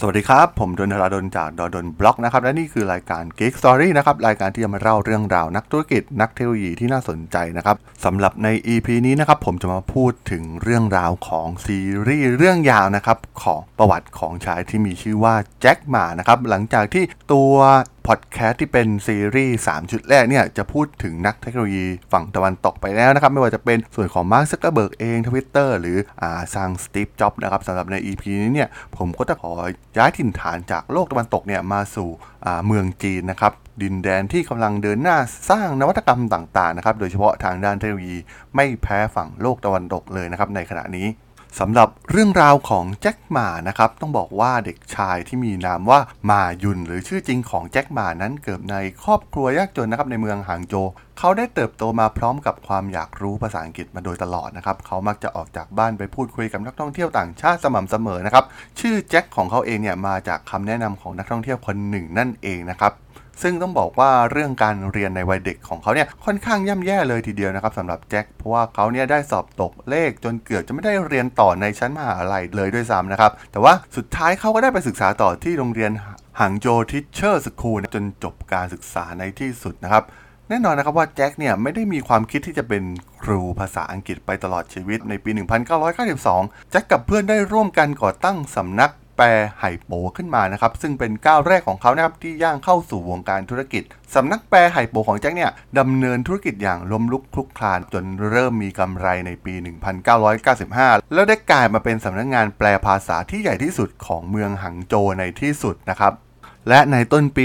สวัสดีครับ ผมด.ดล จาก ด.ดล็อกนะครับ และนี่คือรายการ Geek Story นะครับ รายการที่จะมาเล่าเรื่องราวนักธุรกิจ นักเทคโนโลยีที่น่าสนใจนะครับสำหรับใน EP นี้นะครับ ผมจะมาพูดถึงเรื่องราวของซีรีส์เรื่องยาวนะครับ ของประวัติของชายที่มีชื่อว่า Jack Ma นะครับ หลังจากที่ตัว พอดแคสต์ที่เป็นซีรีส์ 3 ชุดแรกเนี่ยจะพูดถึงนักเทคโนโลยีฝั่งตะวันตกไปแล้วนะครับ ไม่ว่าจะเป็นส่วนของ Mark Zuckerberg เองทวิตเตอร์หรืออ่าซัง Steve Jobs นะครับสำหรับใน EP นี้เนี่ยผมก็จะขอย้ายถิ่นฐานจากโลกตะวันตกเนี่ยมาสู่เมืองจีนนะครับดินแดนที่กำลังเดินหน้าสร้างนวัตกรรมต่างๆนะครับโดยเฉพาะทางด้านเทคโนโลยีไม่แพ้ฝั่งโลกตะวันตกเลยนะครับในขณะนี้ สำหรับเรื่องราวของแจ็คหมานะครับ ต้องบอกว่าเด็กชายที่มีนามว่ามายุน หรือชื่อจริงของแจ็คหมานั้นเกิดในครอบครัวยากจนนะครับในเมืองหางโจวเขาได้เติบโตมาพร้อมกับความอยากรู้ภาษาอังกฤษมาโดยตลอดนะครับ เขามักจะออกจากบ้านไปพูดคุยกับนักท่องเที่ยวต่างชาติสม่ำเสมอนะครับ ชื่อแจ็คของเขาเองเนี่ยมาจากคำแนะนำของนักท่องเที่ยวคนหนึ่งนั่นเองนะครับ ซึ่งต้องบอกว่าเรื่องการเรียนในวัยเด็กของเขาเนี่ยค่อนข้างย่ำแย่เลยทีเดียวนะครับสำหรับแจ็คเพราะว่าเขาเนี่ยได้สอบตกเลขจนเกือบจะไม่ได้เรียนต่อในชั้นมหาลัยเลยด้วยซ้ำนะครับ แต่ว่าสุดท้ายเขาก็ได้ไปศึกษาต่อที่โรงเรียนหางโจทิชเชอร์สคูลจนจบการศึกษาในที่สุดนะครับแน่นอนนะครับว่าแจ็คเนี่ยไม่ได้มีความคิดที่จะเป็นครูภาษาอังกฤษไปตลอดชีวิตในปี 1992 แจ็คกับเพื่อนได้ร่วมกันก่อตั้งสำนัก แปลไห่โปขึ้นมานะครับ ซึ่งเป็นก้าวแรกของเขานะครับที่ย่างเข้าสู่วงการธุรกิจสำนักแปลไห่โปของแจ็คเนี่ยดำเนินธุรกิจอย่างล้มลุกคลุกคลานจนเริ่มมีกำไรในปี 1995 แล้วได้กลายมาเป็นสำนักงานแปลภาษาที่ใหญ่ที่สุดของเมืองหังโจในที่สุดนะครับและในต้นปี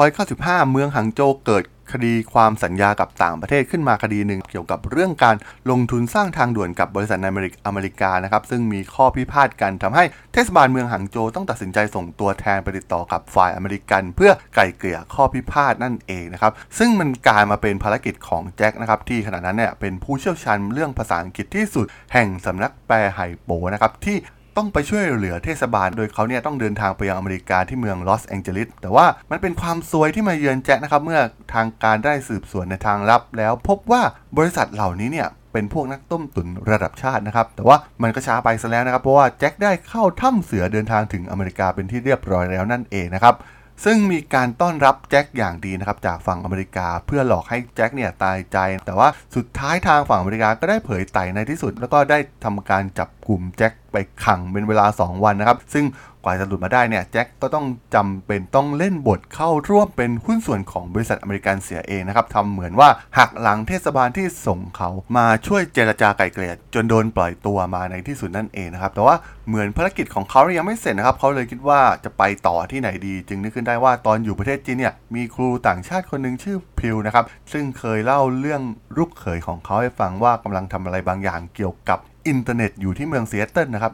1995 เมืองหังโจเกิด คดีความสัญญากับต่างประเทศขึ้นมาคดีหนึ่งเกี่ยวกับเรื่องการลงทุนสร้างทางด่วนกับบริษัทในอเมริกานะครับซึ่งมีข้อพิพาทกันทำให้เทศบาลเมืองหังโจต้องตัดสินใจส่งตัวแทนไปติดต่อกับฝ่ายอเมริกัน เพื่อไกล่เกลี่ยข้อพิพาทนั่นเองนะครับซึ่งมันกลายมาเป็นภารกิจของแจ็คนะครับที่ขณะนั้นเนี่ยเป็นผู้เชี่ยวชาญเรื่องภาษาอังกฤษที่สุด แห่งสำนักแปลไห่โปนะครับที่ ต้องไปช่วยเหลือเทศบาล โดยเขาเนี่ยต้องเดินทางไปยังอเมริกาที่เมืองลอสแองเจลิส แต่ว่ามันเป็นความซวยที่มาเยือนแจ็คนะครับ เมื่อทางการได้สืบสวนในทางลับ แล้วพบว่าบริษัทเหล่านี้เนี่ยเป็นพวกนักต้มตุ๋นระดับชาตินะครับ แต่ว่ามันก็ช้าไปซะแล้วนะครับ เพราะว่าแจ็คได้เข้าถ้ำเสือเดินทางถึงอเมริกาเป็นที่เรียบร้อยแล้วนั่นเองนะครับซึ่งมีการต้อนรับแจ็คอย่างดีนะครับจากฝั่งอเมริกาเพื่อหลอกให้แจ็คเนี่ยตายใจ แต่ว่าสุดท้ายทางฝั่งอเมริกาก็ได้เผยไต่ในที่สุด แล้วก็ได้ทำการจับกลุ่มแจ็คไปขังเป็นเวลา 2 วันนะครับ ซึ่งกว่าจะหลุดมาได้เนี่ยแจ็คก็ต้องจำเป็นต้องเล่นบทเข้าร่วมเป็นหุ้นส่วนของบริษัทอเมริกันเสียเองนะครับทำเหมือนว่าหักหลังเทศบาลที่ส่งเขามาช่วยเจรจาไกล่เกลี่ยจนโดนปล่อยตัวมาในที่สุดนั่นเองนะครับแต่ว่าเหมือนภารกิจของเขายังไม่เสร็จนะครับเขาเลยคิดว่าจะไปต่อที่ไหนดี จึงนึกขึ้นได้ว่าตอนอยู่ประเทศจีนเนี่ยมีครูต่างชาติคนหนึ่งชื่อพิวนะครับซึ่งเคยเล่าเรื่องลูกเขยของเขาให้ฟังว่ากำลังทำอะไรบางอย่างเกี่ยวกับ อินเทอร์เน็ตอยู่ที่เมืองซีแอตเทิลนะครับ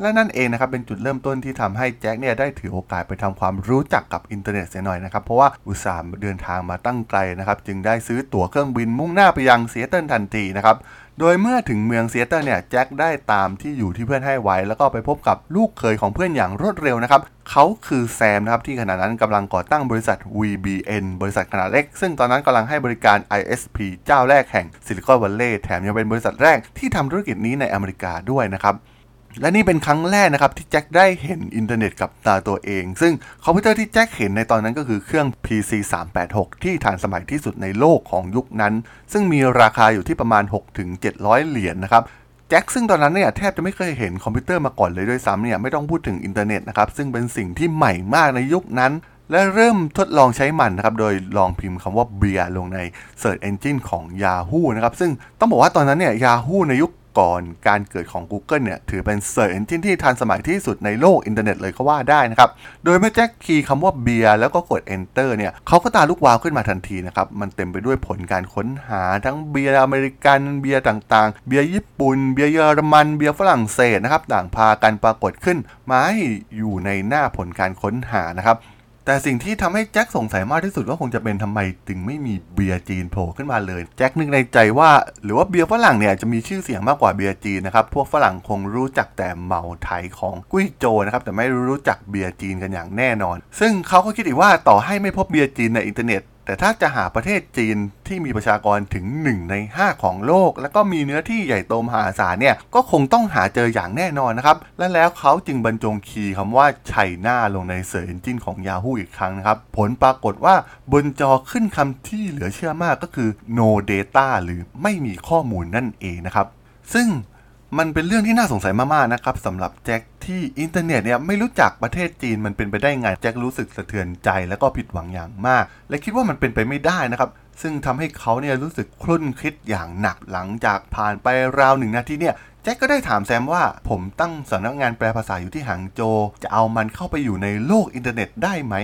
และนั่นเองนะครับเป็นจุดเริ่มต้นที่ทำให้แจ็คเนี่ยได้ถือโอกาสไปทำความรู้จักกับอินเทอร์เน็ตเสียหน่อยนะครับ เพราะว่าอุตส่าห์เดินทางมาตั้งไกลนะครับ จึงได้ซื้อตั๋วเครื่องบินมุ่งหน้าไปยังซีแอตเทิลทันทีนะครับ โดยเมื่อถึงเมืองซีแอตเทิลเนี่ยแจ็คได้ตามที่อยู่ที่เพื่อนให้ไว้ แล้วก็ไปพบกับลูกเขยของเพื่อนอย่างรวดเร็วนะครับเขาคือแซมนะครับที่ขณะนั้นกำลังก่อตั้งบริษัท VBN บริษัทขนาดเล็ก ซึ่งตอนนั้นกำลังให้บริการ ISP เจ้าแรกแห่ง Silicon Valley แถมยังเป็นบริษัทแรกที่ทำธุรกิจนี้ในอเมริกาด้วยนะครับ และนี่เป็นครั้งแรกนะครับที่แจ็คได้เห็นอินเทอร์เน็ตกับตาตัวเอง ซึ่งคอมพิวเตอร์ที่แจ็คเห็นในตอนนั้นก็คือเครื่อง PC 386ที่ทันสมัยที่สุดในโลกของยุคนั้น ซึ่งมีราคาอยู่ที่ประมาณ 6-700 เหรียญนะครับแจ็คซึ่งตอนนั้นเนี่ยแทบจะไม่เคยเห็นคอมพิวเตอร์มาก่อนเลยด้วยซ้ำเนี่ยไม่ต้องพูดถึงอินเทอร์เน็ตนะครับซึ่งเป็นสิ่งที่ใหม่มากในยุคนั้น และเริ่มทดลองใช้มันนะครับโดยลองพิมพ์คำว่าเบียร์ลงใน Search Engine ของ Yahoo นะครับซึ่งต้องบอกว่าตอนนั้นเนี่ย Yahoo ในยุค ก่อนการเกิดของ Google เนี่ยถือเป็น Search Engine ที่ทันสมัยที่สุดในโลกอินเทอร์เน็ตเลยก็ว่าได้นะครับ โดยเมื่อแจ็คคีย์คำว่าเบียร์แล้วก็กด Enter เนี่ยเขาก็ตาลุกวาวขึ้นมาทันทีนะครับ มันเต็มไปด้วยผลการค้นหาทั้งเบียร์อเมริกันเบียร์ต่างๆ เบียร์ญี่ปุ่น เบียร์เยอรมัน เบียร์ฝรั่งเศสนะครับต่างพากันปรากฏขึ้นมาให้อยู่ในหน้าผลการค้นหานะครับ แต่สิ่งที่ทำให้แจ็คสงสัยมากที่สุดก็คงจะเป็นทำไมถึงไม่มีเบียร์จีนโผล่ขึ้นมาเลย แจ็คนึกในใจว่า หรือว่าเบียร์ฝรั่งเนี่ยจะมีชื่อเสียงมากกว่าเบียร์จีนนะครับ พวกฝรั่งคงรู้จักแต่เหมาไถของกุ้ยโจวนะครับ แต่ไม่รู้จักเบียร์จีนกันอย่างแน่นอน ซึ่งเขาก็คิดอีกว่าต่อให้ไม่พบเบียร์จีนในอินเทอร์เน็ต แต่ถ้าจะหาประเทศจีนที่มีประชากรถึง 1 ใน 5 ของโลก แล้วก็มีเนื้อที่ใหญ่โตมหาศาลเนี่ยก็คงต้องหาเจออย่างแน่นอนนะครับ และแล้วเขาจึงบรรจงคีย์คำว่า Chi na ลงใน search engine ของ Yahoo อีกครั้งนะครับ ผลปรากฏว่าบนจอขึ้นคำที่เหลือเชื่อมากก็คือ no data หรือไม่มีข้อมูลนั่นเองนะครับ ซึ่ง มันเป็นเรื่องที่น่าสงสัยมากๆนะครับสำหรับแจ็คที่อินเทอร์เน็ตเนี่ยไม่รู้จักประเทศจีนมันเป็นไปได้ไงแจ็ครู้สึกสะเทือนใจแล้วก็ผิดหวังอย่างมาก และคิดว่ามันเป็นไปไม่ได้นะครับ ซึ่งทำให้เขาเนี่ยรู้สึกครุ่นคิดอย่างหนักหลังจากผ่านไปราวหนึ่งนาทีเนี่ยแจ็คก็ได้ถามแซมว่าผมตั้งสำนักงานแปลภาษาอยู่ที่หังโจว จะเอามันเข้าไปอยู่ในโลกอินเทอร์เน็ตได้ไหม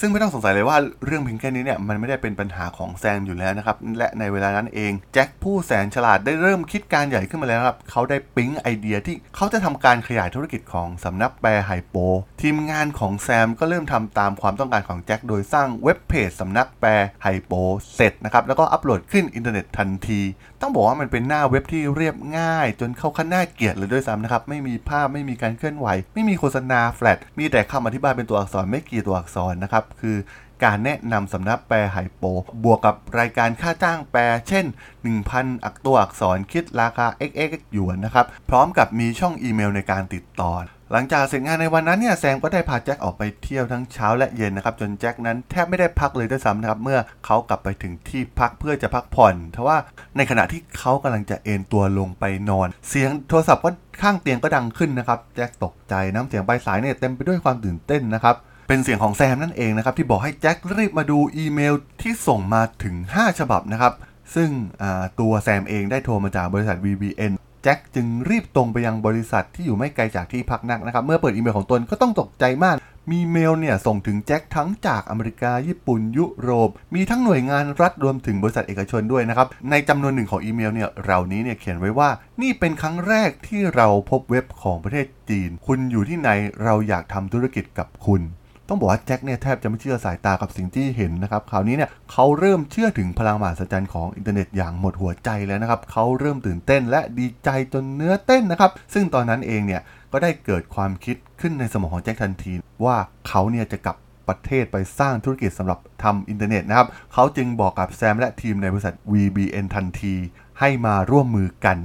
ซึ่งไม่ต้องสงสัยเลยว่าเรื่องเพียงแค่นี้เนี่ยมันไม่ได้เป็นปัญหาของแซมอยู่แล้วนะครับ และในเวลานั้นเอง แจ็คผู้แสนฉลาดได้เริ่มคิดการใหญ่ขึ้นมาแล้วครับ เขาได้ปิ๊งไอเดียที่เขาจะทำการขยายธุรกิจของสำนักแปลไฮโป ทีมงานของแซมก็เริ่มทำตามความต้องการของแจ็คโดยสร้างเว็บเพจสำนักแปลไฮโปเสร็จนะครับแล้วก็อัปโหลดขึ้นอินเทอร์เน็ตทันที ต้องบอกว่ามันเป็นหน้าเว็บที่เรียบง่าย จนเข้าขั้นน่าเกลียดเลยด้วยซ้ำนะครับ ไม่มีภาพไม่มีการเคลื่อนไหว ไม่มีโฆษณาแฟลตมีแต่คำอธิบายเป็นตัวอักษรไม่กี่ตัวอักษรนะครับ คือการแนะนำสำนักแปลไฮโป บวกกับรายการค่าจ้างแปล เช่น 1,000 อักตัวอักษรคิดราคา xx หยวนนะครับ พร้อมกับมีช่องอีเมลในการติดต่อ หลังจากเสร็จงานในวันนั้นเนี่ยแซมก็ได้พาแจ็คออกไปเที่ยวทั้งเช้าและเย็นนะครับจนแจ็คนั้นแทบไม่ได้พักเลยด้วยซ้ำนะครับเมื่อเขากลับไปถึงที่พักเพื่อจะพักผ่อนทว่าในขณะที่เขากำลังจะเอนตัวลงไปนอน เสียงโทรศัพท์ก็ข้างเตียงก็ดังขึ้นนะครับแจ็คตกใจน้ำเสียงปลายสายเนี่ยเต็มไปด้วยความตื่นเต้นนะครับเป็นเสียงของแซมนั่นเองนะครับที่บอกให้แจ็ครีบมาดูอีเมลที่ส่งมาถึง 5 ฉบับนะครับซึ่งตัวแซมเองได้โทรมาจากบริษัท VBN จ็คจึงรีบตรงไปยังบริษัทที่อยู่ไม่ไกลจากที่พักนักนะครับ เมื่อเปิดอีเมลของตนก็ต้องตกใจมาก มีเมลเนี่ยส่งถึงแจ็คทั้งจากอเมริกา ญี่ปุ่น ยุโรป มีทั้งหน่วยงานรัฐรวมถึงบริษัทเอกชนด้วยนะครับ ในจำนวนหนึ่งของอีเมลเนี่ยเหล่านี้เนี่ยเขียนไว้ว่า นี่เป็นครั้งแรกที่เราพบเว็บของประเทศจีน คุณอยู่ที่ไหนเราอยากทำธุรกิจกับคุณ ต้องบอกว่าแจ็คเนี่ยแทบจะไม่เชื่อสายตากับสิ่งที่เห็นนะครับคราวนี้เนี่ยเขาเริ่มเชื่อถึงพลังมหัศจรรย์ของอินเทอร์เน็ตอย่างหมดหัวใจแล้วนะครับเขาเริ่มตื่นเต้นและดีใจจนเนื้อเต้นนะครับ ซึ่งตอนนั้นเองเนี่ยก็ได้เกิดความคิดขึ้นในสมองของแจ็คทันที ว่าเขาเนี่ยจะกลับประเทศไปสร้างธุรกิจสำหรับทำอินเทอร์เน็ตนะครับ เขาจึงบอกกับแซมและทีมในบริษัท VBN ทันที ให้มาร่วมมือกัน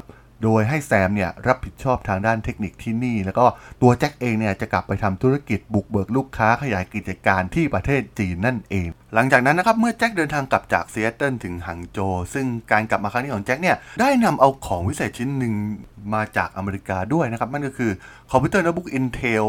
โดยให้แซมเนี่ยรับผิดชอบทางด้านเทคนิคที่นี่ แล้วก็ตัวแจ็คเองเนี่ยจะกลับไปทำธุรกิจบุกเบิกลูกค้าขยายกิจการที่ประเทศจีนนั่นเองหลังจากนั้นนะครับเมื่อแจ็คเดินทางกลับจากเซีแอตเทิลถึงหังโจว ซึ่งการกลับมาครั้งนี้ของแจ็คเนี่ยได้นำเอาของวิเศษชิ้นหนึ่งมาจากอเมริกาด้วยนะครับนั่นก็คือคอมพิวเตอร์โน้ตบุ๊ก Intel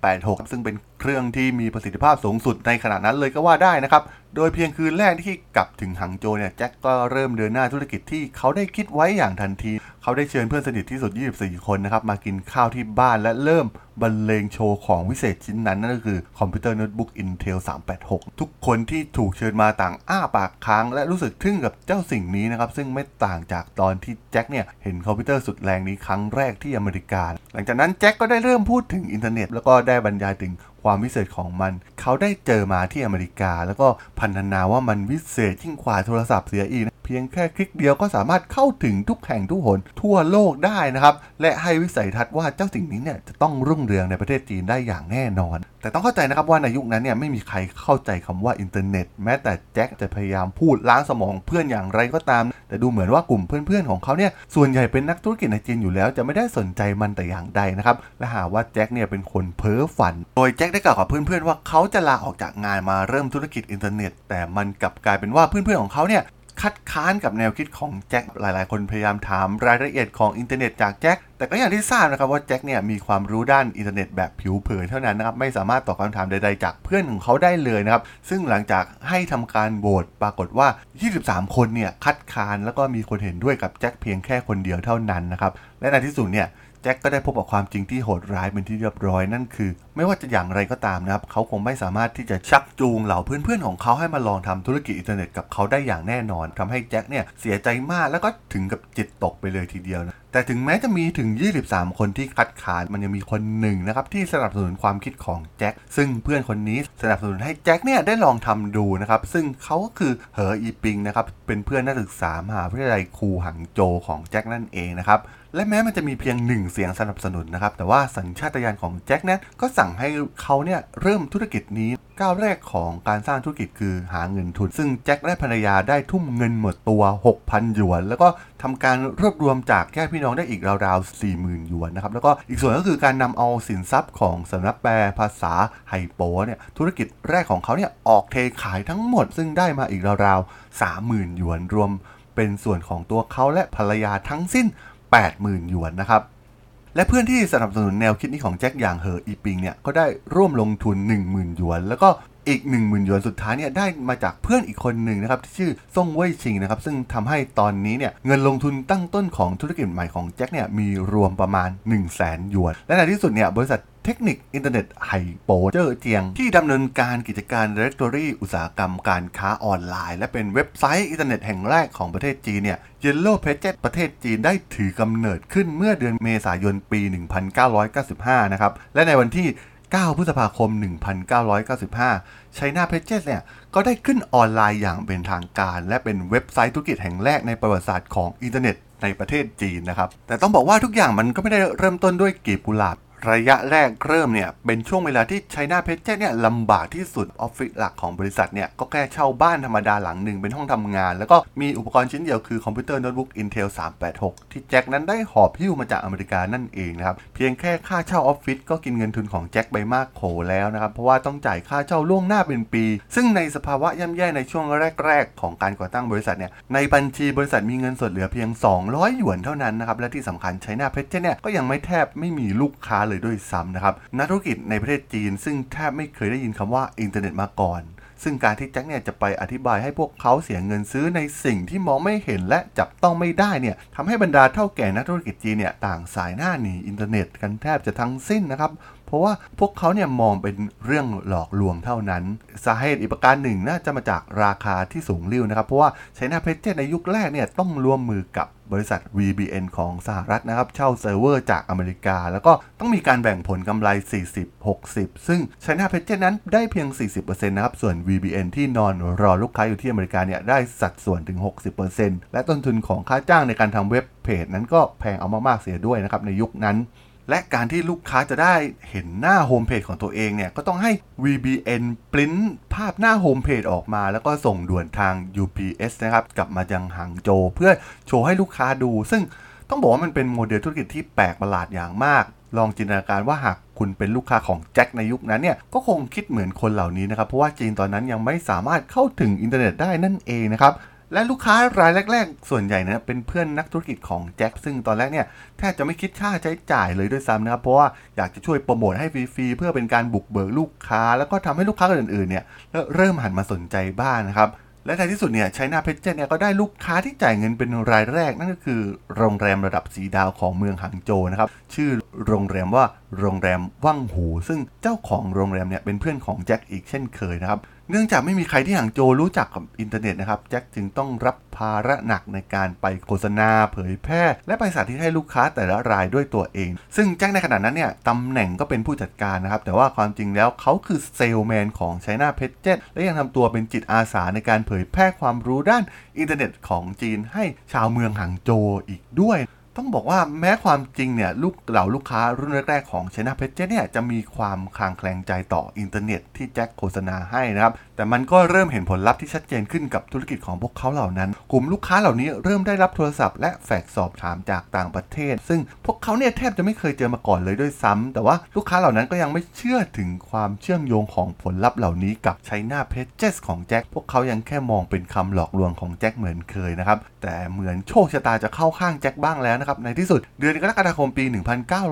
386 ซึ่งเป็นเครื่องที่มีประสิทธิภาพสูงสุดในขณะนั้นเลยก็ว่าได้นะครับโดยเพียงคืนแรกที่กลับถึงหังโจวเนี่ยแจ็คก็เริ่มเดินหน้าธุรกิจที่เขาได้คิดไว้อย่างทันที เขาได้เชิญเพื่อนสนิทที่สุด 24 คนนะครับมากินข้าวที่บ้านและเริ่มบรรเลงโชว์ของวิเศษชิ้นนั้นนั่นก็คือคอมพิวเตอร์โน้ตบุ๊ก Intel 386 ทุกคนที่ถูกเชิญมาต่างอ้าปากค้าง และรู้สึกทึ่งกับเจ้าสิ่งนี้นะครับ ซึ่งไม่ต่างจากตอนที่แจ็คเนี่ย เห็นคอมพิวเตอร์สุดแรงนี้ครั้งแรกที่อเมริกา หลังจากนั้นแจ็คก็ได้เริ่มพูดถึงอินเทอร์เน็ตแล้วก็ได้บรรยายถึงความวิเศษของมัน เขาได้เจอมาที่อเมริกา แล้วก็พรรณนาว่ามันวิเศษยิ่งกว่าโทรศัพท์เสียอีก เพียงแค่คลิกเดียวก็สามารถเข้าถึงทุกแห่งทุกหนทั่วโลกได้นะครับ และให้วิสัยทัศน์ว่าเจ้าสิ่งนี้เนี่ยจะต้องรุ่งเรืองในประเทศจีนได้อย่างแน่นอน แต่ต้องเข้าใจนะครับว่าในยุคนั้นเนี่ยไม่มีใครเข้าใจคำว่าอินเทอร์เน็ต แม้แต่แจ็คจะพยายามพูดล้างสมองเพื่อนอย่างไรก็ตาม แต่ดูเหมือนว่ากลุ่มเพื่อนๆของเขาเนี่ยส่วนใหญ่เป็นนักธุรกิจในจีนอยู่แล้ว จะไม่ได้สนใจมันแต่อย่างใดนะครับและหาว่าแจ็คเนี่ยเป็นคนเพ้อฝัน โดยแจ็คได้กล่าวกับเพื่อนๆว่าเขาจะลาออกจากงานมาเริ่มธุรกิจอินเทอร์เน็ต แต่มันกลับกลายเป็นว่าเพื่อนๆของเขาเนี่ย คัดค้านกับแนวคิดของแจ็คหลาย ๆ คนพยายามถามรายละเอียดของอินเทอร์เน็ตจากแจ็คแต่ก็อย่างที่ทราบนะครับว่าแจ็คเนี่ยมีความรู้ด้านอินเทอร์เน็ตแบบผิวเผินเท่านั้นนะครับไม่สามารถตอบคำถามใด ๆ จากเพื่อนของเขาได้เลยนะครับซึ่งหลังจากให้ทำการโหวตปรากฏว่า 23 คนเนี่ยคัดค้านแล้วก็มีคนเห็นด้วยกับแจ็คเพียงแค่คนเดียวเท่านั้นนะครับและในที่สุดเนี่ย แจ็คก็ได้พบกับความจริงที่โหดร้ายเป็นที่เรียบร้อยนั่นคือ ไม่ว่าจะอย่างไรก็ตามนะครับ เขาคงไม่สามารถที่จะชักจูงเหล่าเพื่อนๆของเขาให้มาลองทำธุรกิจอินเทอร์เน็ตกับเขาได้อย่างแน่นอนทำให้แจ็คเนี่ยเสียใจมากแล้วก็ถึงกับจิตตกไปเลยทีเดียวนะแต่ถึงแม้จะมีถึง 23 คนที่คัดค้านมันยังมีคนหนึ่งนะครับที่สนับสนุนความคิดของแจ็คซึ่งเพื่อนคนนี้สนับสนุนให้แจ็คเนี่ยได้ลองทำดูนะครับซึ่งเขาก็คือเหออีปิงนะครับเป็นเพื่อนนักศึกษามหาวิทยาลัยคูหังโจของแจ็คนั่นเองนะครับ และแม้มันจะมีเพียงหนึ่งเสียงสนับสนุนนะครับ แต่ว่าสัญชาตญาณของแจ็คนั้นก็สั่งให้เขาเนี่ยเริ่มธุรกิจนี้ก้าวแรกของการสร้างธุรกิจคือหาเงินทุน ซึ่งแจ็คและภรรยาได้ทุ่มเงินหมดตัว 6,000 หยวน แล้วก็ทำการรวบรวมจากแค่พี่น้องได้อีกราวๆ 40,000 หยวนนะครับ แล้วก็อีกส่วนก็คือการนำเอาสินทรัพย์ของสำนักแปลภาษาไฮโปเนี่ยธุรกิจแรกของเขาเนี่ยออกเทขายทั้งหมด ซึ่งได้มาอีกราวๆ 30,000 หยวนรวมเป็นส่วนของตัวเขาและภรรยาทั้งสิ้น 80,000 หยวนนะครับ และเพื่อนที่สนับสนุนแนวคิดนี้ของแจ็คอย่างเหออีปิงเนี่ยก็ได้ร่วมลงทุน 10,000 หยวน แล้วก็อีก 10,000 หยวนสุดท้ายเนี่ยได้มาจากเพื่อนอีกคนหนึ่งนะครับที่ชื่อซ่งเว่ยชิงนะครับซึ่งทำให้ตอนนี้เนี่ยเงินลงทุนตั้งต้นของธุรกิจใหม่ของแจ็คเนี่ยมีรวมประมาณ 1 0 0 0 0แสนหยวน และในที่สุดเนี่ยบริษัท เทคนิคอินเทอร์เน็ตไฮโปเจ้อเจียง ที่ดำเนินการกิจการ Directory อุตสาหกรรมการค้าออนไลน์ และเป็นเว็บไซต์อินเทอร์เน็ตแห่งแรกของประเทศจีนเนี่ย Yellow Pages ประเทศจีนได้ถือกำเนิดขึ้นเมื่อเดือนเมษายนปี 1995 นะครับ และในวันที่ 9 พฤษภาคม 1995 China Pages เนี่ยก็ได้ขึ้นออนไลน์อย่างเป็นทางการ และเป็นเว็บไซต์ธุรกิจแห่งแรกในประวัติศาสตร์ของอินเทอร์เน็ตในประเทศจีนนะครับ แต่ต้องบอกว่าทุกอย่างมันก็ไม่ได้เริ่มต้นด้วยกลีบกุหลาบ ระยะแรกเริ่มเนี่ย เป็นช่วงเวลาที่ China p a g e เนี่ยลำบากที่สุด ออฟฟิศหลักของบริษัทเนี่ย ก็แค่เช่าบ้านธรรมดาหลังหนึ่งเป็นห้องทำงาน แล้วก็มีอุปกรณ์ชิ้นเดียวคือคอมพิวเตอร์โน้ตบุ๊ก Intel 386 ที่แจ็คนั้นได้หอบหิ้วมาจากอเมริกานั่นเองนะครับ เพียงแค่ค่าเช่าออฟฟิศก็กินเงินทุนของแจ็คไปมากโขแล้วนะครับ เพราะว่าต้องจ่ายค่าเช่าล่วงหน้าเป็นปี ซึ่งในสภาวะย่ำแย่ในช่วงแรก ๆ ของการก่อตั้งบริษัทเนี่ย ในบัญชีบริษัทมีเงินสดเหลือเพียง 200 หยวนเท่านั้นนะครับ และที่สำคัญ China p a g e เนี่ยก็ยังไม่แทบไม่มีลูกค้าเลยด้วยซ้ำนะครับนักธุรกิจในประเทศจีน ซึ่งแทบไม่เคยได้ยินคำว่าอินเทอร์เน็ตมาก่อน ซึ่งการที่แจ็คเนี่ยจะไปอธิบายให้พวกเขาเสียเงินซื้อในสิ่งที่มองไม่เห็นและจับต้องไม่ได้เนี่ยทำให้บรรดาเถ้าแก่นักธุรกิจจีนเนี่ยต่างส่ายหน้าหนีอินเทอร์เน็ตกันแทบจะทั้งสิ้นนะครับเพราะว่าพวกเขาเนี่ยมองเป็นเรื่องหลอกลวงเท่านั้น สาเหตุอีกประการหนึ่งน่าจะมาจากราคาที่สูงลิ่วนะครับ เพราะว่า China Pages ในยุคแรกเนี่ยต้องร่วมมือกับ บริษัท VBN ของสหรัฐนะครับ เช่าเซิร์ฟเวอร์จากอเมริกา แล้วก็ต้องมีการแบ่งผลกำไร 40-60 ซึ่ง China p a g e นั้นได้เพียง 40%นะครับ ส่วน VBN ที่นอนรอลูกค้าอยู่ที่อเมริกาเนี่ยได้สัดส่วนถึง 60%และต้นทุนของค่าจ้างในการทำเว็บเพจนั้นก็แพงเอามากๆเสียด้วยนะครับในยุคนั้น และการที่ลูกค้าจะได้เห็นหน้าโฮมเพจของตัวเองเนี่ย ก็ต้องให้ VBN print ภาพหน้าโฮมเพจออกมา แล้วก็ส่งด่วนทาง UPS นะครับ กลับมายังหางโจว เพื่อโชว์ให้ลูกค้าดู ซึ่งต้องบอกว่ามันเป็นโมเดลธุรกิจที่แปลกประหลาดอย่างมาก ลองจินตนาการว่าหากคุณเป็นลูกค้าของแจ็คในยุคนั้นเนี่ย ก็คงคิดเหมือนคนเหล่านี้นะครับ เพราะว่าจีนตอนนั้นยังไม่สามารถเข้าถึงอินเทอร์เน็ตได้นั่นเองนะครับ และลูกค้ารายแรก ๆ ส่วนใหญ่นะเป็นเพื่อนนักธุรกิจของแจ็คซึ่งตอนแรกเนี่ยแทบจะไม่คิดค่าใช้จ่ายเลยด้วยซ้ำนะครับ เพราะว่าอยากจะช่วยโปรโมทให้ฟรีๆเพื่อเป็นการบุกเบิกลูกค้า แล้วก็ทำให้ลูกค้าคนอื่นๆเนี่ยเริ่มหันมาสนใจบ้างนะครับ และในที่สุดเนี่ย China Pages เนี่ยก็ได้ลูกค้าที่จ่ายเงินเป็นรายแรก นั่นก็คือโรงแรมระดับสี่ดาวของเมืองหางโจวนะครับชื่อโรงแรมว่าโรงแรมว่างหู ซึ่งเจ้าของโรงแรมเนี่ยเป็นเพื่อนของแจ็คอีกเช่นเคยนะครับ เนื่องจากไม่มีใครที่หางโจวรู้จักกับอินเทอร์เน็ตนะครับแจ็คจึงต้องรับภาระหนักในการไปโฆษณาเผยแพร่ และไปสาธิตให้ลูกค้าแต่ละรายด้วยตัวเอง ซึ่งแจ็คในขณะนั้นเนี่ยตำแหน่งก็เป็นผู้จัดการนะครับ แต่ว่าความจริงแล้วเขาคือเซลแมนของ China p a g e และยังทำตัวเป็นจิตอาสาในการเผยแพร่ความรู้ด้านอินเทอร์เน็ตของจีนให้ชาวเมืองหางโจวอีกด้วย ต้องบอกว่าแม้ความจริงเนี่ยลูกเหล่าลูกค้ารุ่นแรกๆของ China p a g e เนี่ยจะมีความคลางแคลงใจต่ออินเทอร์เน็ตที่แจ็คโฆษณาให้นะครับแต่มันก็เริ่มเห็นผลลัพธ์ที่ชัดเจนขึ้นกับธุรกิจของพวกเขาเหล่านั้น กลุ่มลูกค้าเหล่านี้เริ่มได้รับโทรศัพท์และแฟกซ์อบถามจากต่างประเทศ ซึ่งพวกเขาเนี่ยแทบจะไม่เคยเจอมาก่อนเลยด้วยซ้ำแต่ว่าลูกค้าเหล่านั้นก็ยังไม่เชื่อถึงความเชื่อมโยงของผลลัพธ์เหล่านี้กับ China Pages ของแจ็คพวกเขายังแค่มองเป็นคำหลอกลวงของแจ็คเหมือนเคยนะครับแต่เหมือนโชคชะตาจะเข้าข้างแจ็คบ้างแล้วนะครับในที่สุดเดือนกรกฎาคมปี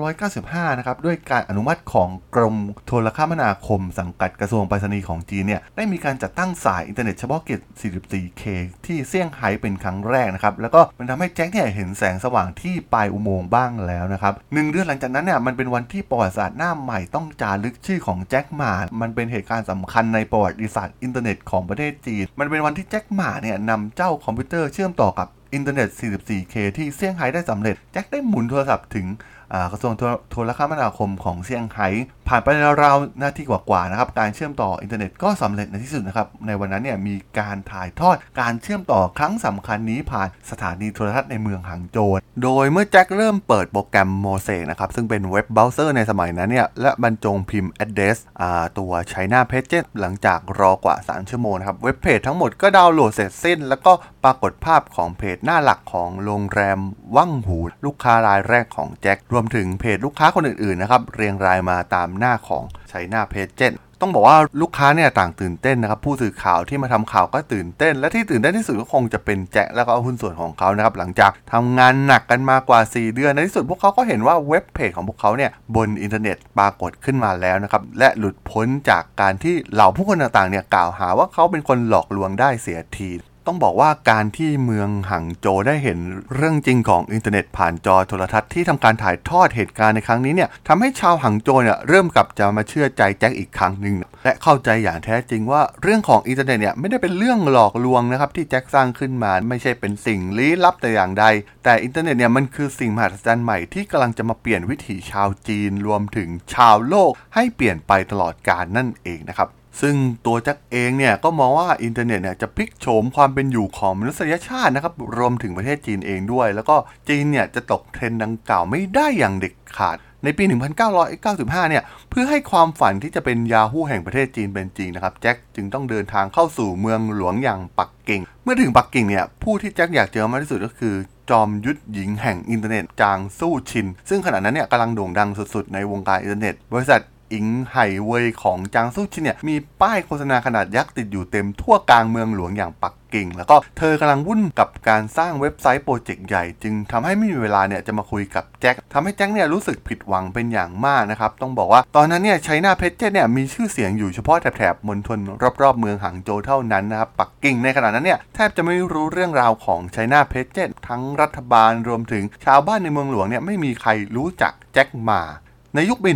1995 นะครับด้วยการอนุมัติของกรมโทรคมนาคม สังกัดกระทรวงไปรษณีย์ของจีนเนี่ยได้มีมีการจัดตั้งสายอินเทอร์เน็ตเฉพาะกิจ 44K ที่เซี่ยงไฮ้เป็นครั้งแรกนะครับ แล้วก็มันทำให้แจ็คเนี่ยเห็นแสงสว่างที่ปลายอุโมงค์บ้างแล้วนะครับหนึ่งเดือนหลังจากนั้นเนี่ยมันเป็นวันที่ประวัติศาสตร์หน้าใหม่ต้องจารึกชื่อของแจ็คหม่า มันเป็นเหตุการณ์สำคัญในประวัติศาสตร์อินเทอร์เน็ตของประเทศจีน มันเป็นวันที่แจ็คหม่าเนี่ยนำเจ้าคอมพิวเตอร์เชื่อมต่อกับอินเทอร์เน็ต 44K ที่เซี่ยงไฮ้ได้สำเร็จ แจ็คได้หมุนโทรศัพท์ถึงกระทรวงโทรคมนาคมของเซี่ยงไฮ้ผ่านไปราวๆนาทีกว่าๆนะครับ การเชื่อมต่ออินเทอร์เน็ตก็สำเร็จในที่สุดนะครับ ในวันนั้นเนี่ยมีการถ่ายทอดการเชื่อมต่อครั้งสำคัญนี้ผ่านสถานีโทรทัศน์ในเมืองหางโจวโดยเมื่อแจ็คเริ่มเปิดโปรแกรมโมเสกนะครับ ซึ่งเป็นเว็บเบราว์เซอร์ในสมัยนั้นเนี่ย และบรรจงพิมพ์ address ตัว China Page หลังจากรอกว่า 3 ชั่วโมงนะครับ เว็บเพจทั้งหมดก็ดาวน์โหลดเสร็จสิ้น แล้วก็ปรากฏภาพของเพจหน้าหลักของโรงแรมว่างหู ลูกค้ารายแรกของแจ็ครวมถึงเพจลูกค้าคนอื่นๆนะครับเรียงรายมาตามหน้าของชัยนาเพจเจนต้องบอกว่าลูกค้าเนี่ยต่างตื่นเต้นนะครับ ผู้สื่อข่าวที่มาทำข่าวก็ตื่นเต้น และที่ตื่นเต้นที่สุดก็คงจะเป็นแจ็คแล้วก็หุ้นส่วนของเขานะครับ หลังจากทำงานหนักกันมากว่า 4 เดือนในที่สุดพวกเขาก็เห็นว่าเว็บเพจของพวกเขาเนี่ยบนอินเทอร์เน็ตปรากฏขึ้นมาแล้วนะครับ และหลุดพ้นจากการที่เหล่าผู้คนต่างๆเนี่ยกล่าวหาว่าเขาเป็นคนหลอกลวงได้เสียที ต้องบอกว่าการที่เมืองหังโจวได้เห็นเรื่องจริงของอินเทอร์เน็ตผ่านจอโทรทัศน์ที่ทำการถ่ายทอดเหตุการณ์ในครั้งนี้เนี่ยทำให้ชาวหังโจวเนี่ยเริ่มกลับจะมาเชื่อใจแจ็คอีกครั้งหนึ่งและเข้าใจอย่างแท้จริงว่าเรื่องของอินเทอร์เน็ตเนี่ยไม่ได้เป็นเรื่องหลอกลวงนะครับที่แจ็คสร้างขึ้นมาไม่ใช่เป็นสิ่งลี้ลับแต่อย่างใด แต่อินเทอร์เน็ตเนี่ยมันคือสิ่งมหัศจรรย์ใหม่ที่กำลังจะมาเปลี่ยนวิถีชาวจีนรวมถึงชาวโลกให้เปลี่ยนไปตลอดกาลนั่นเองนะครับ ซึ่งตัวแจ็คเองเนี่ยก็มองว่าอินเทอร์เน็ตเนี่ยจะพลิกโฉมความเป็นอยู่ของมนุษยชาตินะครับรวมถึงประเทศจีนเองด้วย แล้วก็จีนเนี่ยจะตกเทรนด์ดังกล่าวไม่ได้อย่างเด็ดขาดในปี 1995 เนี่ย เพื่อให้ความฝันที่จะเป็นยาฮู้แห่งประเทศจีนเป็นจริงนะครับ แจ็คจึงต้องเดินทางเข้าสู่เมืองหลวงอย่างปักกิ่ง เมื่อถึงปักกิ่งเนี่ย ผู้ที่แจ็คอยากเจอมากที่สุดก็คือ จอมยุทธหญิงแห่งอินเทอร์เน็ตจางซู่ซิน ซึ่งขณะนั้นเนี่ยกำลังโด่งดังสุดๆ ในวงการอินเทอร์เน็ต บริษัท อิงไห่เวยของจางสู้ชินเนี่ยมีป้ายโฆษณาขนาดยักษ์ติดอยู่เต็มทั่วกลางเมืองหลวงอย่างปักกิ่ง แล้วก็เธอกำลังวุ่นกับการสร้างเว็บไซต์โปรเจกต์ใหญ่ จึงทำให้ไม่มีเวลาเนี่ยจะมาคุยกับแจ็คทำให้แจ็คเนี่ยรู้สึกผิดหวังเป็นอย่างมากนะครับ ต้องบอกว่าตอนนั้นเนี่ยไชน่าเพชรเนี่ยมีชื่อเสียงอยู่เฉพาะแถบมณฑลรอบๆเมืองหางโจวเท่านั้นนะครับปักกิ่งในขณะนั้นเนี่ยแทบจะไม่รู้เรื่องราวของไชน่าเพชรทั้งรัฐบาลรวมถึงชาวบ้านในเมืองหลวงเนี่ยไม่มีใครรู้จักแจ็ค หม่า ในยุคปี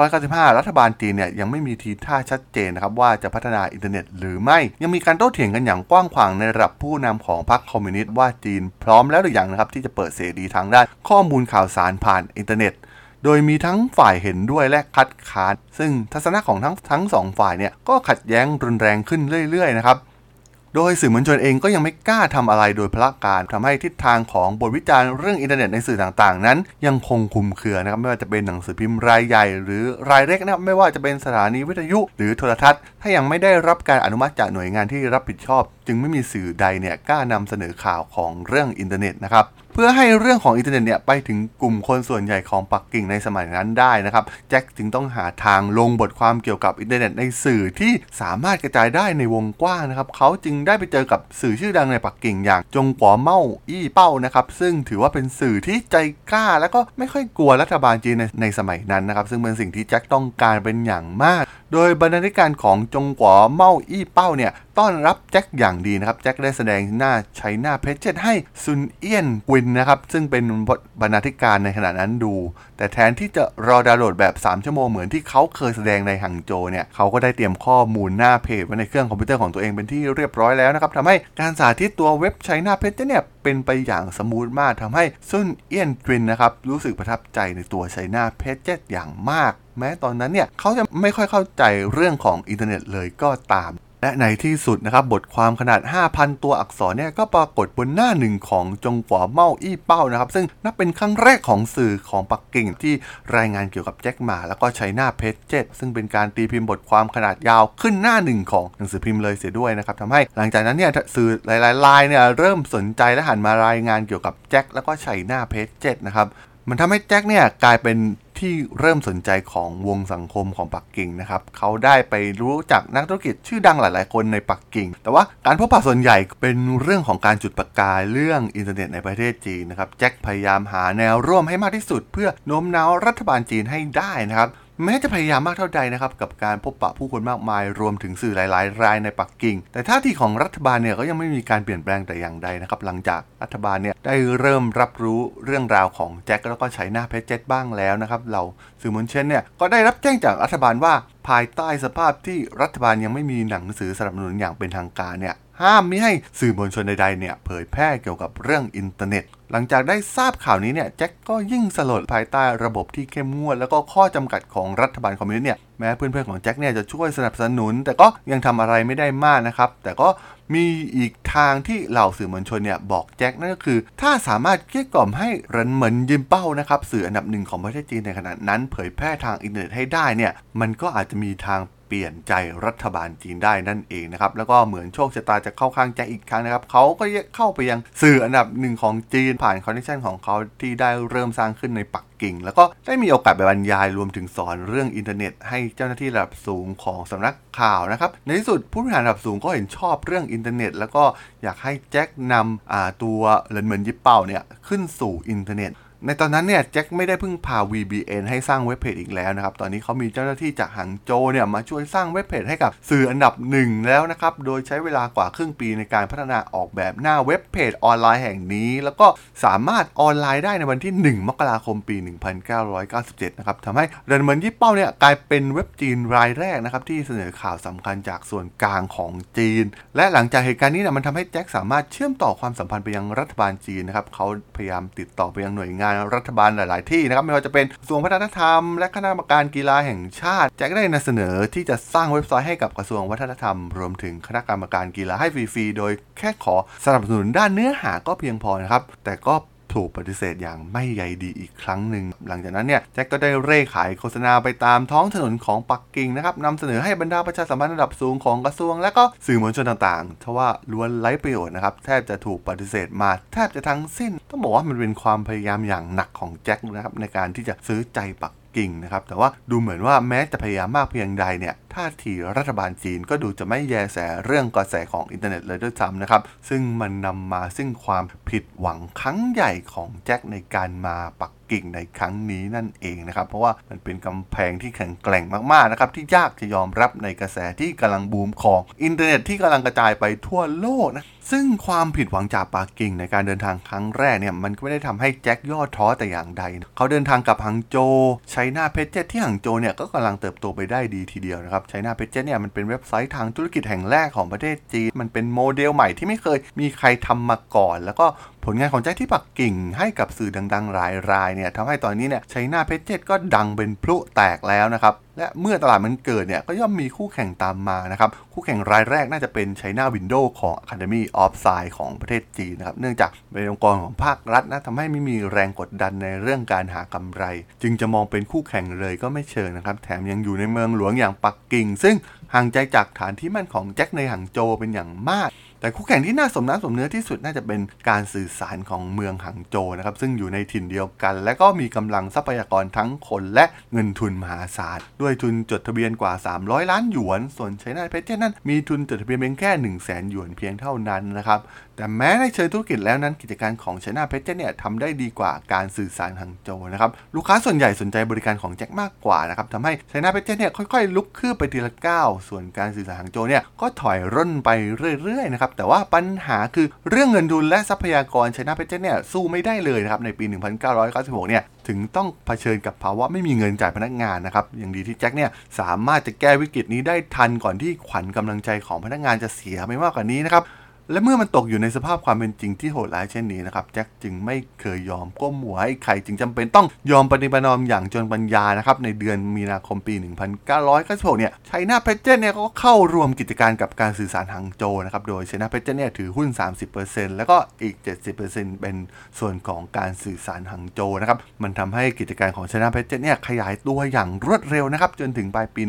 1995 รัฐบาลจีนเนี่ยยังไม่มีทีท่าชัดเจนนะครับว่าจะพัฒนาอินเทอร์เน็ตหรือไม่ ยังมีการโต้เถียงกันอย่างกว้างขวางในระดับผู้นำของพรรคคอมมิวนิสต์ว่าจีนพร้อมแล้วหรือยังนะครับที่จะเปิดเสรีทางด้านข้อมูลข่าวสารผ่านอินเทอร์เน็ตโดยมีทั้งฝ่ายเห็นด้วยและคัดค้าน ซึ่งทัศนะของทั้งทั้งสองฝ่ายเนี่ยก็ขัดแย้งรุนแรงขึ้นเรื่อยๆนะครับ โดยสื่อมวลชนเองก็ยังไม่กล้าทำอะไรโดยพลการทำให้ทิศทางของบทวิจารณ์เรื่องอินเทอร์เน็ตในสื่อต่างๆ นั้น ยังคงคลุมเครือนะครับไม่ว่าจะเป็นหนังสือพิมพ์รายใหญ่ หรือรายเล็กนะไม่ว่าจะเป็นสถานีวิทยุหรือโทรทัศน์ ถ้ายังไม่ได้รับการอนุมัติจากหน่วยงานที่รับผิดชอบ จึงไม่มีสื่อใดเนี่ยกล้านำเสนอข่าวของเรื่องอินเทอร์เน็ตนะครับ เพื่อให้เรื่องของอินเทอร์เน็ตเนี่ยไปถึงกลุ่มคนส่วนใหญ่ของปักกิ่งในสมัยนั้นได้นะครับแจ็คจึงต้องหาทางลงบทความเกี่ยวกับอินเทอร์เน็ตในสื่อที่สามารถกระจายได้ในวงกว้างนะครับเขาจึงได้ไปเจอกับสื่อชื่อดังในปักกิ่งอย่างจงกัวเมาอี้เป้านะครับซึ่งถือว่าเป็นสื่อที่ใจกล้า และก็ไม่ค่อยกลัวรัฐบาลจีนในในสมัยนั้นนะครับซึ่งเป็นสิ่งที่แจ็คต้องการเป็นอย่างมากโดยบรรณาธิการของจงกัวเมาอี้เป้าเนี่ยต้อนรับแจ็คอย่างดีนะครับ แจ็คได้แสดงหน้า China Page ให้ซุนเอี้ยนจวินนะครับ ซึ่งเป็นบรรณาธิการในขณะนั้นดู แต่แทนที่จะรอดาวน์โหลดแบบ 3 ชั่วโมงเหมือนที่เขาเคยแสดงในหังโจวเนี่ยเขาก็ได้เตรียมข้อมูลหน้าเพจไว้ในเครื่องคอมพิวเตอร์ของตัวเองเป็นที่เรียบร้อยแล้วนะครับทำให้การสาธิตตัวเว็บ China Page เนี่ย เป็นไปอย่าง smooth มากทำให้ซุนเอี้ยนจวินนะครับรู้สึกประทับใจในตัว China Page อย่างมาก แม้ตอนนั้นเนี่ยเขาจะไม่ค่อยเข้าใจเรื่องของอินเทอร์เน็ตเลยก็ตาม และในที่สุดนะครับบทความขนาด 5,000 ตัวอักษรเนี่ยก็ปรากฏบนหน้าหนึ่งของจงกัวเมาอี้เป้านะครับ ซึ่งนับเป็นครั้งแรกของสื่อของปักกิ่งที่รายงานเกี่ยวกับแจ็คหม่า แล้วก็ China Pages ซึ่งเป็นการตีพิมพ์บทความขนาดยาวขึ้นหน้าหนึ่งของหนังสือพิมพ์เลยเสียด้วยนะครับทำให้หลังจากนั้นเนี่ยสื่อหลายๆรายเนี่ยเริ่มสนใจและหันมารายงานเกี่ยวกับแจ็คแล้วก็ China Pages นะครับมันทำให้แจ็คเนี่ยกลายเป็น ที่เริ่มสนใจของวงสังคมของปักกิ่งนะครับเขาได้ไปรู้จักนักธุรกิจชื่อดังหลาย ๆ คนในปักกิ่ง แต่ว่าการพบปะส่วนใหญ่เป็นเรื่องของการจุดประกายเรื่องอินเทอร์เน็ตในประเทศจีนนะครับแจ็คพยายามหาแนวร่วมให้มากที่สุด เพื่อโน้มน้าวรัฐบาลจีนให้ได้นะครับ แม้จะพยายามมากเท่าใดนะครับกับการพบปะผู้คนมากมาย รวมถึงสื่อหลาย ๆ รายในปักกิ่ง แต่ท่าทีของรัฐบาลเนี่ยก็ยังไม่มีการเปลี่ยนแปลงแต่อย่างใดนะครับหลังจากรัฐบาลเนี่ยได้เริ่มรับรู้เรื่องราวของแจ็คแล้วก็ China Pages บ้างแล้วนะครับเราสื่อมวลชนเนี่ยก็ได้รับแจ้งจากรัฐบาลว่าภายใต้สภาพที่รัฐบาลยังไม่มีหนังสือสนับสนุนอย่างเป็นทางการเนี่ยห้ามไม่ให้สื่อมวลชนใดๆเนี่ยเผยแพร่เกี่ยวกับเรื่องอินเทอร์เน็ต หลังจากได้ทราบข่าวนี้เนี่ยแจ็คก็ยิ่งสลดภายใต้ระบบที่เข้มงวด แล้วก็ข้อจำกัดของรัฐบาลคอมมิวนิสต์เนี่ยแม้เพื่อนๆของแจ็คเนี่ยจะช่วยสนับสนุน แต่ก็ยังทำอะไรไม่ได้มากนะครับ แต่ก็มีอีกทางที่เหล่าสื่อมวลชนเนี่ยบอกแจ็คนั่นก็คือ ถ้าสามารถเกลี้ยกล่อมให้เหรินหมินรื่อเป้านะครับสื่ออันดับหนึ่งของประเทศจีนในขณะนั้น เผยแพร่ทางอินเทอร์เน็ตให้ได้เนี่ยมันก็อาจจะมีทาง เปลี่ยนใจรัฐบาลจีนได้นั่นเองนะครับ แล้วก็เหมือนโชคชะตาจะเข้าข้างแจ็คอีกครั้งนะครับ เขาก็เข้าไปยังสื่ออันดับหนึ่งของจีนผ่าน connection ของเขาที่ได้เริ่มสร้างขึ้นในปักกิ่ง แล้วก็ได้มีโอกาสไปบรรยายรวมถึงสอนเรื่องอินเทอร์เน็ต ให้เจ้าหน้าที่ระดับสูงของสำนักข่าวนะครับ ในที่สุดผู้บริหารระดับสูงก็เห็นชอบเรื่องอินเทอร์เน็ต แล้วก็อยากให้แจ็คนำตัวเหรินหมินรื่อเป้าเนี่ยขึ้นสู่อินเทอร์เน็ต ในตอนนั้นเนี่ยแจ็คไม่ได้พึ่งพา VBN ให้สร้างเว็บเพจอีกแล้วนะครับ ตอนนี้เขามีเจ้าหน้าที่จากหังโจวเนี่ยมาช่วยสร้างเว็บเพจให้กับสื่ออันดับหนึ่งแล้วนะครับ โดยใช้เวลากว่าครึ่งปีในการพัฒนาออกแบบหน้าเว็บเพจออนไลน์แห่งนี้ แล้วก็สามารถออนไลน์ได้ในวันที่ 1 มกราคมปี 1997 นะครับทำให้เรนเมินยี่เป้าเนี่ยกลายเป็นเว็บจีนรายแรกนะครับที่เสนอข่าวสำคัญจากส่วนกลางของจีน และหลังจากเหตุการณ์นี้เนี่ยมันทำให้แจ็คสามารถเชื่อมต่อความสัมพันธ์ไปยังรัฐบาลจีนนะครับเขาพยายามติดต่อไปยังหน่วยงานรัฐบาลหลาย ๆ ที่นะครับไม่ว่าจะเป็นกระทรวงวัฒนธรรม และคณะกรรมการกีฬาแห่งชาติแจ็คได้นำเสนอที่จะสร้างเว็บไซต์ให้กับกระทรวงวัฒนธรรม รวมถึงคณะกรรมการกีฬาให้ฟรี ๆ โดยแค่ขอสนับสนุนด้านเนื้อหาก็เพียงพอนะครับแต่ก็ ถูกปฏิเสธอย่างไม่ใยดีอีกครั้งหนึ่ง หลังจากนั้นเนี่ยแจ็คก็ได้เร่ขายโฆษณาไปตามท้องถนนของปักกิ่งนะครับนำเสนอให้บรรดาประชาสัมพันธ์ระดับสูงของกระทรวง และก็สื่อมวลชนต่างๆทว่าล้วนไร้ประโยชน์นะครับแทบจะถูกปฏิเสธมาแทบจะทั้งสิ้น ต้องบอกว่ามันเป็นความพยายามอย่างหนักของแจ็คนะครับในการที่จะซื้อใจปัก กิ่งนะครับ แต่ว่าดูเหมือนว่าแม้จะพยายามมากเพียงใดเนี่ยท่าทีรัฐบาลจีนก็ดูจะไม่แยแสเรื่องกระแสของอินเทอร์เน็ตเลยด้วยซ้ำนะครับ ซึ่งมันนำมาซึ่งความผิดหวังครั้งใหญ่ของแจ็คในการมาปัก กิ่งในครั้งนี้นั่นเองนะครับ เพราะว่ามันเป็นกำแพงที่แข็งแกร่งมากๆนะครับที่ยากจะยอมรับในกระแสที่กำลังบูมของอินเทอร์เน็ตที่กำลังกระจายไปทั่วโลกนะซึ่งความผิดหวังจากปักกิ่งในการเดินทางครั้งแรกเนี่ยมันก็ไม่ได้ทำให้แจ็คย่อท้อแต่อย่างใด เขาเดินทางกลับฮังโจว China Pages ที่ฮังโจวเนี่ยก็กำลังเติบโตไปได้ดีทีเดียวนะครับ China Pages เนี่ยมันเป็นเว็บไซต์ทางธุรกิจแห่งแรกของประเทศจีน มันเป็นโมเดลใหม่ที่ไม่เคยมีใครทำมาก่อน แล้วก็ผลงานของแจ็คที่ปักกิ่งให้กับสื่อดังๆ หลายรายเนี่ยทำให้ตอนนี้เนี่ยใช้หน้าเพจเจตก็ดังเป็นพลุแตกแล้วนะครับ และเมื่อตลาดมันเกิดเนี่ยก็ย่อมมีคู่แข่งตามมานะครับ คู่แข่งรายแรกน่าจะเป็นไชน่าวินโดว์ของ Academy of Science ของประเทศจีนนะครับ เนื่องจากเป็นองค์กรของภาครัฐนะทำให้ไม่มีแรงกดดันในเรื่องการหากำไร จึงจะมองเป็นคู่แข่งเลยก็ไม่เชิงนะครับ แถมยังอยู่ในเมืองหลวงอย่างปักกิ่ง ซึ่งห่างใจจากฐานที่มั่นของแจ็คในหังโจวเป็นอย่างมาก แต่คู่แข่งที่น่าสมน้ำสมเนื้อที่สุดน่าจะเป็นการสื่อสารของเมืองหังโจวนะครับซึ่งอยู่ในถิ่นเดียวกัน และก็มีกำลังทรัพยากรทั้งคนและเงินทุนมหาศาลด้วยทุนจดทะเบียนกว่า 300 ล้านหยวน ส่วนไชน่าเพชรนั้นมีทุนจดทะเบียนเพียงแค่ 1 0 0 0 0แสนหยวนเพียงเท่านั้นนะครับ แต่แม้ในเชิงธุรกิจแล้วนั้นกิจการของไชน่าเพชรเนี่ยทำได้ดีกว่าการสื่อสารหังโจนะครับลูกค้าส่วนใหญ่สนใจบริการของแจ็คมากกว่านะครับทำให้ไชน่าเพชรเนี่ยค่อยๆ ลุกคืบไปทีละก้าวส่วนการสื่อสารหังโจเนี่ยก็ถอยร่นไปเรื่อยๆนะครับแต่ว่าปัญหาคือเรื่องเงินทุนและทรัพยากรไชน่าเพชรเนี่ยสู้ไม่ได้เลยนะครับในปี 1996 เนี่ยถึงต้องเผชิญกับภาวะไม่มีเงินจ่ายพนักงานนะครับอย่างดีที่แจ็คเนี่ยสามารถจะแก้วิกฤตนี้ได้ทันก่อนที่ขวัญกำลังใจของพนักงานจะเสียไปมากกว่านี้นะครับ และเมื่อมันตกอยู่ในสภาพความเป็นจริงที่โหดร้ายเช่นนี้นะครับแจ็คจึงไม่เคยยอมก้มหัวให้ใครจึงจำเป็นต้องยอมปฏิบัตินอมอย่างจนปัญญานะครับในเดือนมีนาคมปี 1996เนี่ยไชน่าเพชเจนเนี่ยก็เข้าร่วมกิจการกับการสื่อสารฮังโจนะครับโดยไชน่าเพชเจนเนี่ยถือหุ้น 30%แล้วก็อีก 70%เป็นส่วนของการสื่อสารฮังโจนะครับมันทำให้กิจการของไชน่าเพชเจนเนี่ยขยายตัวอย่างรวดเร็วนะครับจนถึงปลายปี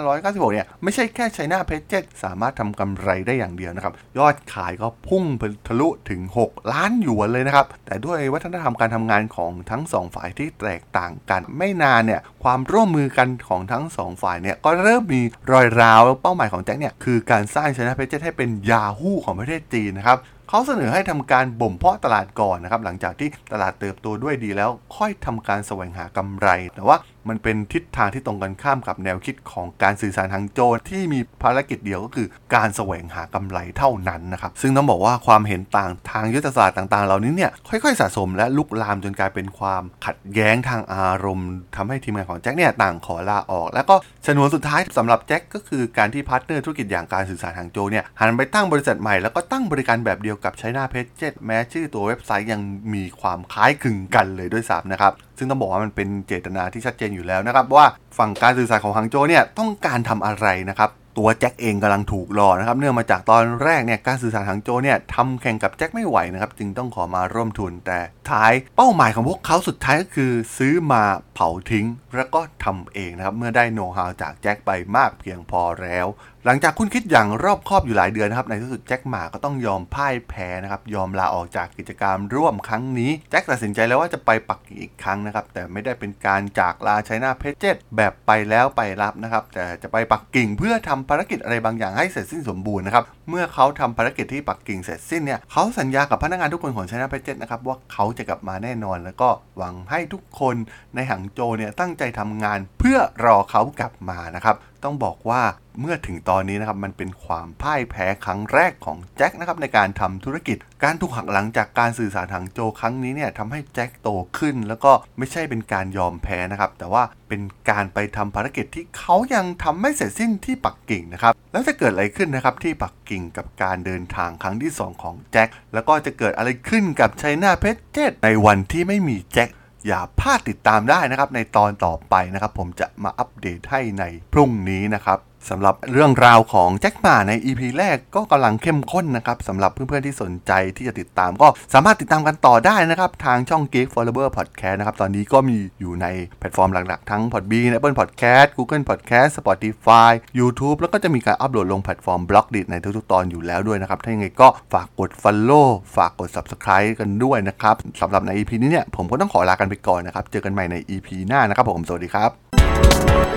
1996เนี่ยไม่ใช่แค่ไชน่าเพชเจนสามารถทำกำไรได้อย่างเดียวนะครับยอดขายก็พุ่งทะลุถึง 6 ล้านหยวนเลยนะครับ แต่ด้วยวัฒนธรรมการทำงานของทั้งสองฝ่ายที่แตกต่างกัน ไม่นานเนี่ยความร่วมมือกันของทั้งสองฝ่ายเนี่ยก็เริ่มมีรอยร้าวเป้าหมายของแจ็คเนี่ยคือการสร้างชนะเพชรให้เป็นยาฮู้ของประเทศจีนนะครับเขาเสนอให้ทำการบ่มเพาะตลาดก่อนนะครับหลังจากที่ตลาดเติบโตด้วยดีแล้วค่อยทำการแสวงหากำไรแต่ว่า มันเป็นทิศทางที่ตรงกันข้ามกับแนวคิดของการสื่อสารทางโจรที่มีภารกิจเดียวก็คือการแสวงหากำไรเท่านั้นนะครับ ซึ่งต้องบอกว่าความเห็นต่างทางยุทธศาสตร์ต่างๆ เหล่านี้เนี่ยค่อยๆ สะสมและลุกลามจนกลายเป็นความขัดแย้งทางอารมณ์ทำให้ทีมงานของแจ็คเนี่ยต่างขอลาออก แล้วก็ชนวนสุดท้ายสำหรับแจ็คก็คือการที่ partner ธุรกิจอย่างการสื่อสารหังโจวเนี่ยหันไปตั้งบริษัทใหม่แล้วก็ตั้งบริการแบบเดียวกับ China Pages แม้ชื่อตัวเว็บไซต์ยังมีความคล้ายคลึงกันเลยด้วยซ้ำนะครับซึ่งต้องบอกว่ามันเป็นเจตนาที่ชัดเจนอยู่แล้วนะครับ ว่าฝั่งการสื่อสารของฮังโจวเนี่ยต้องการทำอะไรนะครับตัวแจ็คเองกำลังถูกหลอกนะครับ เนื่องมาจากตอนแรกเนี่ยการสื่อสารฮังโจวเนี่ยทำแข่งกับแจ็คไม่ไหวนะครับ จึงต้องขอมาร่วมทุน แต่ท้ายเป้าหมายของพวกเขาสุดท้ายก็คือ ซื้อมาเผาทิ้งแล้วก็ทำเองนะครับ เมื่อได้โน้ตฮาวจากแจ็คไปมากเพียงพอแล้ว หลังจากคุณคิดอย่างรอบคอบอยู่หลายเดือนนะครับ ในที่สุดแจ็คหมาก็ต้องยอมพ่ายแพ้นะครับ ยอมลาออกจากกิจกรรมร่วมครั้งนี้ แจ็คตัดสินใจแล้วว่าจะไปปักกิ่งอีกครั้งนะครับ แต่ไม่ได้เป็นการจากลาไชน่าเพจเจตแบบไปแล้วไปรับนะครับ แต่จะไปปักกิ่งเพื่อทำภารกิจอะไรบางอย่างให้เสร็จสิ้นสมบูรณ์นะครับ เมื่อเขาทำภารกิจที่ปักกิ่งเสร็จสิ้นเนี่ย เขาสัญญากับพนักงานทุกคนของไชน่าเพจเจตนะครับว่าเขาจะกลับมาแน่นอน แล้วก็หวังให้ทุกคนในหังโจเนี่ยตั้งใจทำงานเพื่อรอเขากลับมานะครับ ต้องบอกว่าเมื่อถึงตอนนี้นะครับมันเป็นความพ่ายแพ้ครั้งแรกของแจ็คนะครับในการทำธุรกิจ การถูกหักหลังจากการสื่อสารทางโจครั้งนี้เนี่ยทำให้แจ็คโตขึ้น แล้วก็ไม่ใช่เป็นการยอมแพ้นะครับ แต่ว่าเป็นการไปทำภารกิจที่เขายังทำไม่เสร็จสิ้นที่ปักกิ่งนะครับแล้วจะเกิดอะไรขึ้นนะครับที่ปักกิ่งกับการเดินทางครั้งที่ 2 ของแจ็คแล้วก็จะเกิดอะไรขึ้นกับ China Pages ในวันที่ไม่มีแจ็ค อย่าพลาดติดตามได้นะครับในตอนต่อไปนะครับ ผมจะมาอัปเดตให้ในพรุ่งนี้นะครับ สำหรับเรื่องราวของแจ็คหม่าใน EP แรกก็กำลังเข้มข้นนะครับสำหรับเพื่อนๆที่สนใจที่จะติดตามก็สามารถติดตามกันต่อได้นะครับ ทางช่อง Geek Forever Podcast นะครับ ตอนนี้ก็มีอยู่ในแพลตฟอร์มหลักๆ ทั้ง Podbean Apple Podcast Google Podcast Spotify YouTube แล้วก็จะมีการอัปโหลดลงแพลตฟอร์ม Blockdit ในทุกๆ ตอนอยู่แล้วด้วยนะครับ ถ้ายังไงก็ฝากกด Follow ฝากกด Subscribe กันด้วยนะครับสำหรับใน EP นี้เนี่ยผมก็ต้องขอลากันไปก่อนนะครับเจอกันใหม่ใน EP หน้านะครับผมสวัสดีครับ